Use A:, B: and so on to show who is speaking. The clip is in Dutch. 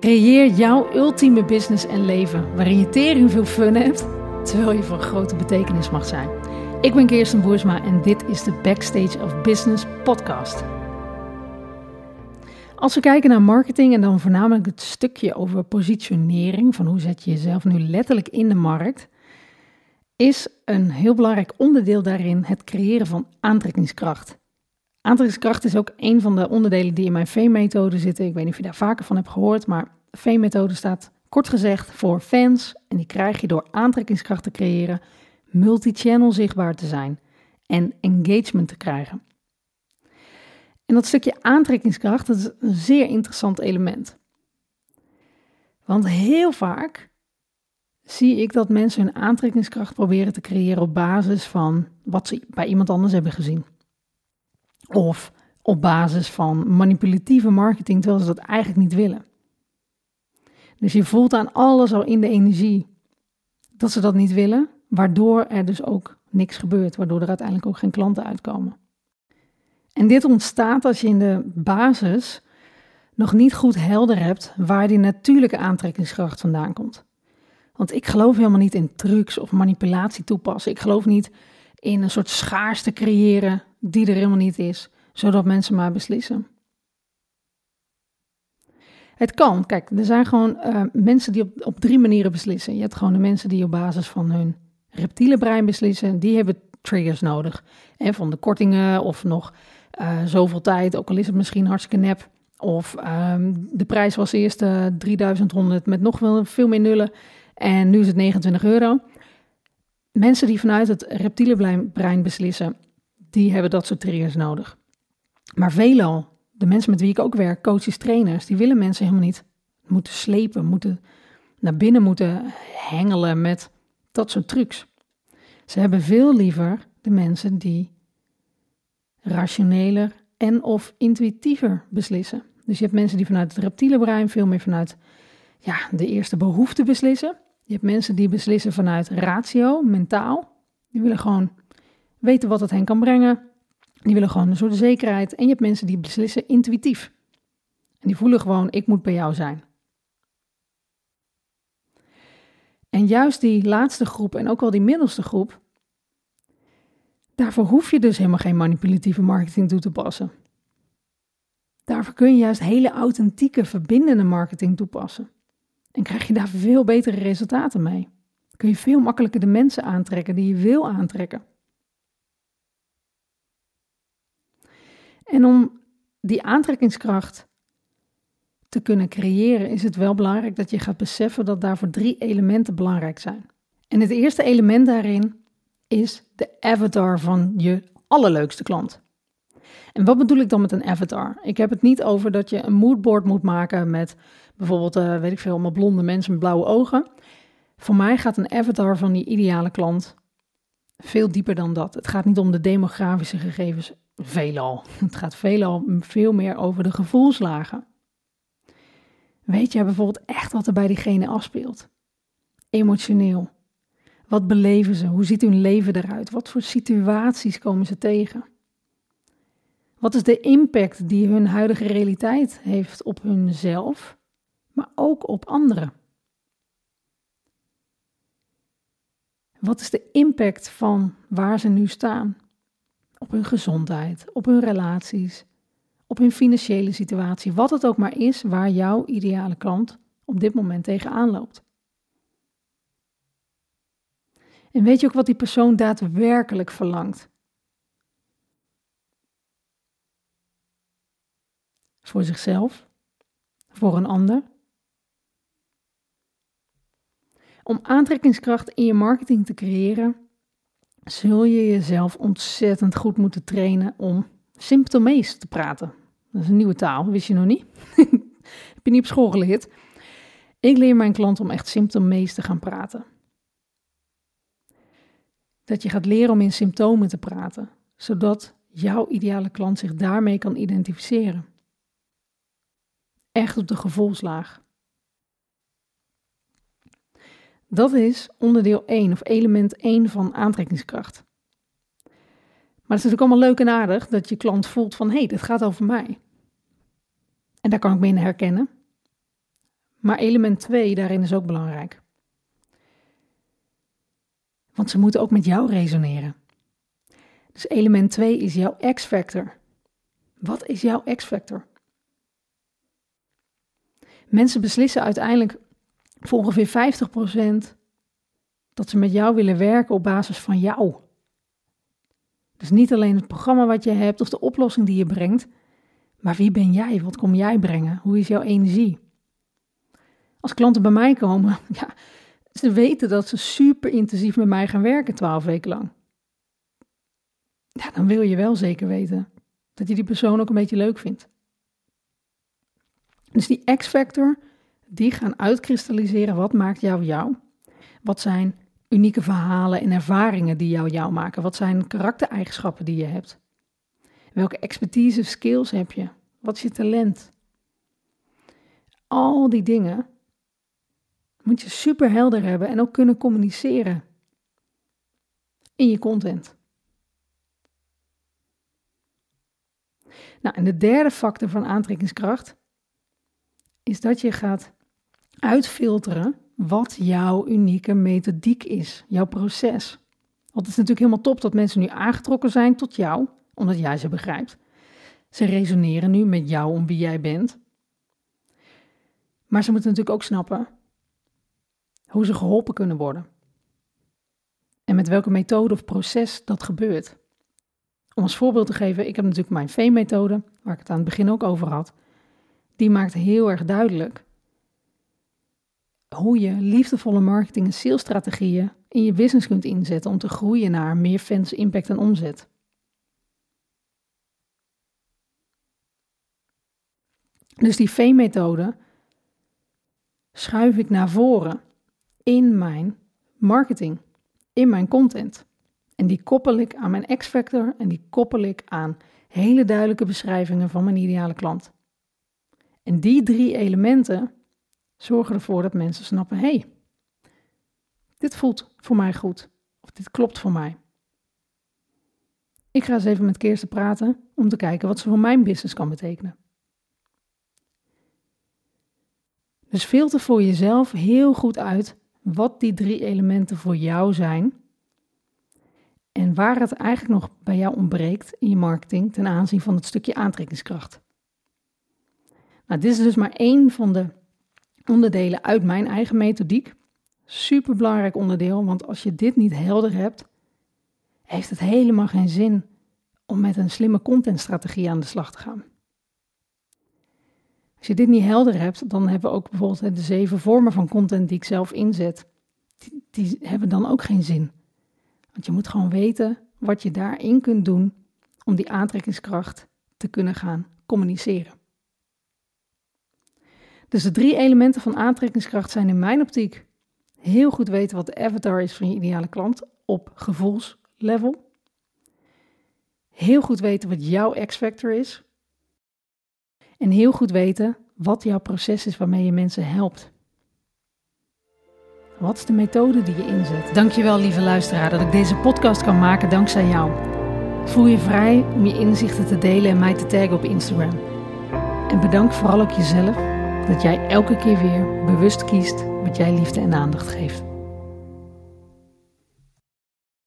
A: Creëer jouw ultieme business en leven waarin je tering veel fun hebt, terwijl je van grote betekenis mag zijn. Ik ben Kirsten Boersma en dit is de Backstage of Business podcast. Als we kijken naar marketing en dan voornamelijk het stukje over positionering, van hoe zet je jezelf nu letterlijk in de markt, is een heel belangrijk onderdeel daarin het creëren van aantrekkingskracht. Aantrekkingskracht is ook een van de onderdelen die in mijn V-methode zitten. Ik weet niet of je daar vaker van hebt gehoord, maar de V-methode staat kort gezegd voor fans. En die krijg je door aantrekkingskracht te creëren, multi-channel zichtbaar te zijn en engagement te krijgen. En dat stukje aantrekkingskracht dat is een zeer interessant element. Want heel vaak zie ik dat mensen hun aantrekkingskracht proberen te creëren op basis van wat ze bij iemand anders hebben gezien. Of op basis van manipulatieve marketing, terwijl ze dat eigenlijk niet willen. Dus je voelt aan alles al in de energie dat ze dat niet willen, waardoor er dus ook niks gebeurt, waardoor er uiteindelijk ook geen klanten uitkomen. En dit ontstaat als je in de basis nog niet goed helder hebt waar die natuurlijke aantrekkingskracht vandaan komt. Want ik geloof helemaal niet in trucs of manipulatie toepassen. Ik geloof niet in een soort schaarste creëren die er helemaal niet is, zodat mensen maar beslissen. Het kan. Kijk, er zijn gewoon uh, mensen die op, op drie manieren beslissen. Je hebt gewoon de mensen die op basis van hun reptiele brein beslissen. Die hebben triggers nodig. En van de kortingen of nog uh, zoveel tijd, ook al is het misschien hartstikke nep. Of um, de prijs was eerst uh, 3100 met nog wel veel meer nullen. En nu is het 29 euro. Mensen die vanuit het reptiele brein beslissen, die hebben dat soort triggers nodig. Maar veelal, de mensen met wie ik ook werk, coaches, trainers, die willen mensen helemaal niet moeten slepen, moeten naar binnen moeten hengelen met dat soort trucs. Ze hebben veel liever de mensen die rationeler en of intuïtiever beslissen. Dus je hebt mensen die vanuit het reptiele brein veel meer vanuit ja, de eerste behoefte beslissen. Je hebt mensen die beslissen vanuit ratio, mentaal. Die willen gewoon weten wat het hen kan brengen. Die willen gewoon een soort zekerheid. En je hebt mensen die beslissen intuïtief. En die voelen gewoon, ik moet bij jou zijn. En juist die laatste groep en ook wel die middelste groep, daarvoor hoef je dus helemaal geen manipulatieve marketing toe te passen. Daarvoor kun je juist hele authentieke, verbindende marketing toepassen. En krijg je daar veel betere resultaten mee. Kun je veel makkelijker de mensen aantrekken die je wil aantrekken. En om die aantrekkingskracht te kunnen creëren, is het wel belangrijk dat je gaat beseffen dat daarvoor drie elementen belangrijk zijn. En het eerste element daarin is de avatar van je allerleukste klant. En wat bedoel ik dan met een avatar? Ik heb het niet over dat je een moodboard moet maken met bijvoorbeeld, uh, weet ik veel, allemaal blonde mensen met blauwe ogen. Voor mij gaat een avatar van die ideale klant veel dieper dan dat. Het gaat niet om de demografische gegevens, veelal. Het gaat veelal veel meer over de gevoelslagen. Weet je bijvoorbeeld echt wat er bij diegene afspeelt? Emotioneel. Wat beleven ze? Hoe ziet hun leven eruit? Wat voor situaties komen ze tegen? Wat is de impact die hun huidige realiteit heeft op hunzelf, maar ook op anderen? Wat is de impact van waar ze nu staan? Op hun gezondheid, op hun relaties, op hun financiële situatie, wat het ook maar is waar jouw ideale klant op dit moment tegenaan loopt. En weet je ook wat die persoon daadwerkelijk verlangt? Voor zichzelf? Voor een ander? Om aantrekkingskracht in je marketing te creëren, zul je jezelf ontzettend goed moeten trainen om symptomees te praten. Dat is een nieuwe taal, wist je nog niet? Heb je niet op school geleerd? Ik leer mijn klant om echt symptomees te gaan praten. Dat je gaat leren om in symptomen te praten, zodat jouw ideale klant zich daarmee kan identificeren. Echt op de gevoelslaag. Dat is onderdeel 1 of element 1 van aantrekkingskracht. Maar het is natuurlijk allemaal leuk en aardig dat je klant voelt van hé, hey, dit gaat over mij. En daar kan ik me herkennen. Maar element 2 daarin is ook belangrijk. Want ze moeten ook met jou resoneren. Dus element 2 is jouw X-factor. Wat is jouw X-factor? Mensen beslissen uiteindelijk voor ongeveer 50% dat ze met jou willen werken op basis van jou. Dus niet alleen het programma wat je hebt of de oplossing die je brengt, maar wie ben jij? Wat kom jij brengen? Hoe is jouw energie? Als klanten bij mij komen, ja, ze weten dat ze super intensief met mij gaan werken twaalf weken lang. Ja, dan wil je wel zeker weten dat je die persoon ook een beetje leuk vindt. Dus die X-factor, die gaan uitkristalliseren wat maakt jou jou. Wat zijn unieke verhalen en ervaringen die jou jou maken? Wat zijn karaktereigenschappen die je hebt? Welke expertise, skills heb je? Wat is je talent? Al die dingen moet je super helder hebben en ook kunnen communiceren in je content. Nou, en de derde factor van aantrekkingskracht is dat je gaat uitfilteren wat jouw unieke methodiek is, jouw proces. Want het is natuurlijk helemaal top dat mensen nu aangetrokken zijn tot jou, omdat jij ze begrijpt. Ze resoneren nu met jou om wie jij bent. Maar ze moeten natuurlijk ook snappen hoe ze geholpen kunnen worden. En met welke methode of proces dat gebeurt. Om als voorbeeld te geven, ik heb natuurlijk mijn V-methode, waar ik het aan het begin ook over had. Die maakt heel erg duidelijk hoe je liefdevolle marketing en salesstrategieën in je business kunt inzetten om te groeien naar meer fans, impact en omzet. Dus die V-methode schuif ik naar voren in mijn marketing, in mijn content. En die koppel ik aan mijn X-factor en die koppel ik aan hele duidelijke beschrijvingen van mijn ideale klant. En die drie elementen zorgen ervoor dat mensen snappen: hé, hey, dit voelt voor mij goed. Of dit klopt voor mij. Ik ga eens even met Kirsten praten om te kijken wat ze voor mijn business kan betekenen. Dus filter voor jezelf heel goed uit wat die drie elementen voor jou zijn en waar het eigenlijk nog bij jou ontbreekt in je marketing ten aanzien van het stukje aantrekkingskracht. Nou, dit is dus maar één van de onderdelen uit mijn eigen methodiek. Super belangrijk onderdeel, want als je dit niet helder hebt, heeft het helemaal geen zin om met een slimme contentstrategie aan de slag te gaan. Als je dit niet helder hebt, dan hebben we ook bijvoorbeeld de zeven vormen van content die ik zelf inzet. Die, die hebben dan ook geen zin. Want je moet gewoon weten wat je daarin kunt doen om die aantrekkingskracht te kunnen gaan communiceren. Dus de drie elementen van aantrekkingskracht zijn in mijn optiek heel goed weten wat de avatar is van je ideale klant op gevoelslevel. Heel goed weten wat jouw X-factor is. En heel goed weten wat jouw proces is waarmee je mensen helpt. Wat is de methode die je inzet? Dankjewel lieve luisteraar dat ik deze podcast kan maken dankzij jou. Voel je vrij om je inzichten te delen en mij te taggen op Instagram. En bedank vooral ook jezelf dat jij elke keer weer bewust kiest wat jij liefde en aandacht geeft.